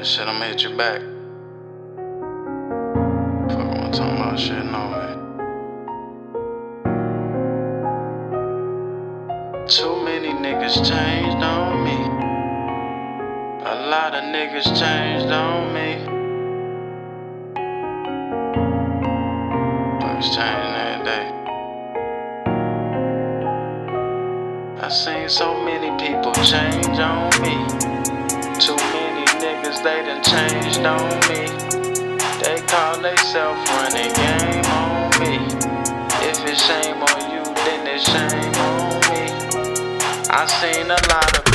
Shit, I'ma hit you back. Fuck, I'm talking about shit, no way. Too many niggas changed on me. A lot of niggas changed on me. Fuck's changing every day. I seen so many people change on me. They done changed on me. They call theyself running game on me. If it's shame on you, then it's shame on me. I seen a lot of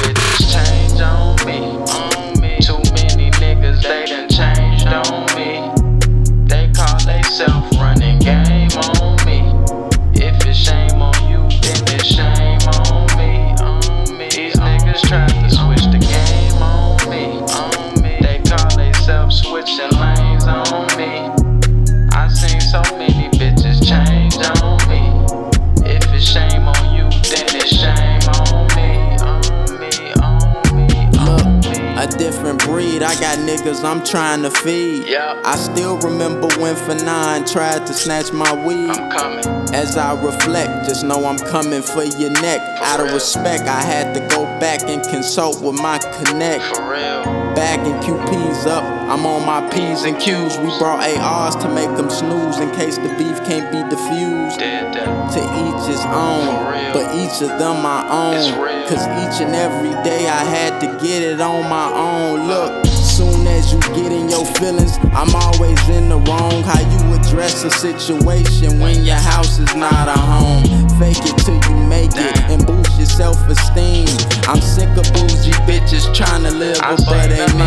I got niggas I'm trying to feed. Yeah. I still remember when Fanine tried to snatch my weed. I'm coming. As I reflect, just know I'm coming for your neck. Out of respect, I had to go back and consult with my connect. For real. Bagging QPs up, I'm on my P's and Q's. We brought ARs to make them snooze in case the beef can't be diffused. Did that. To each his own, For real. but each of them my own. Real. Cause each and every day I had to get it on my own. Look, soon as you get in your feelings, I'm always in the wrong. How you address a situation when your house is not a home. Fake it till you make it and boost your self esteem. I'm sick of bougie bitches trying to live I above seen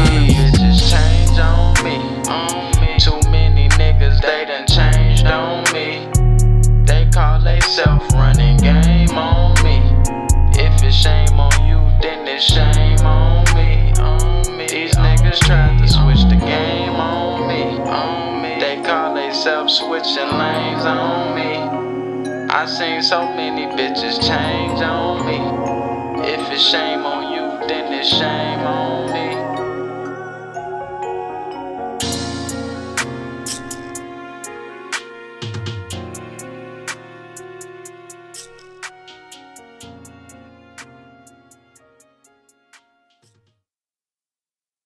themselves switching lanes on me. I seen so many bitches change on me. If it's shame on you, then it's shame.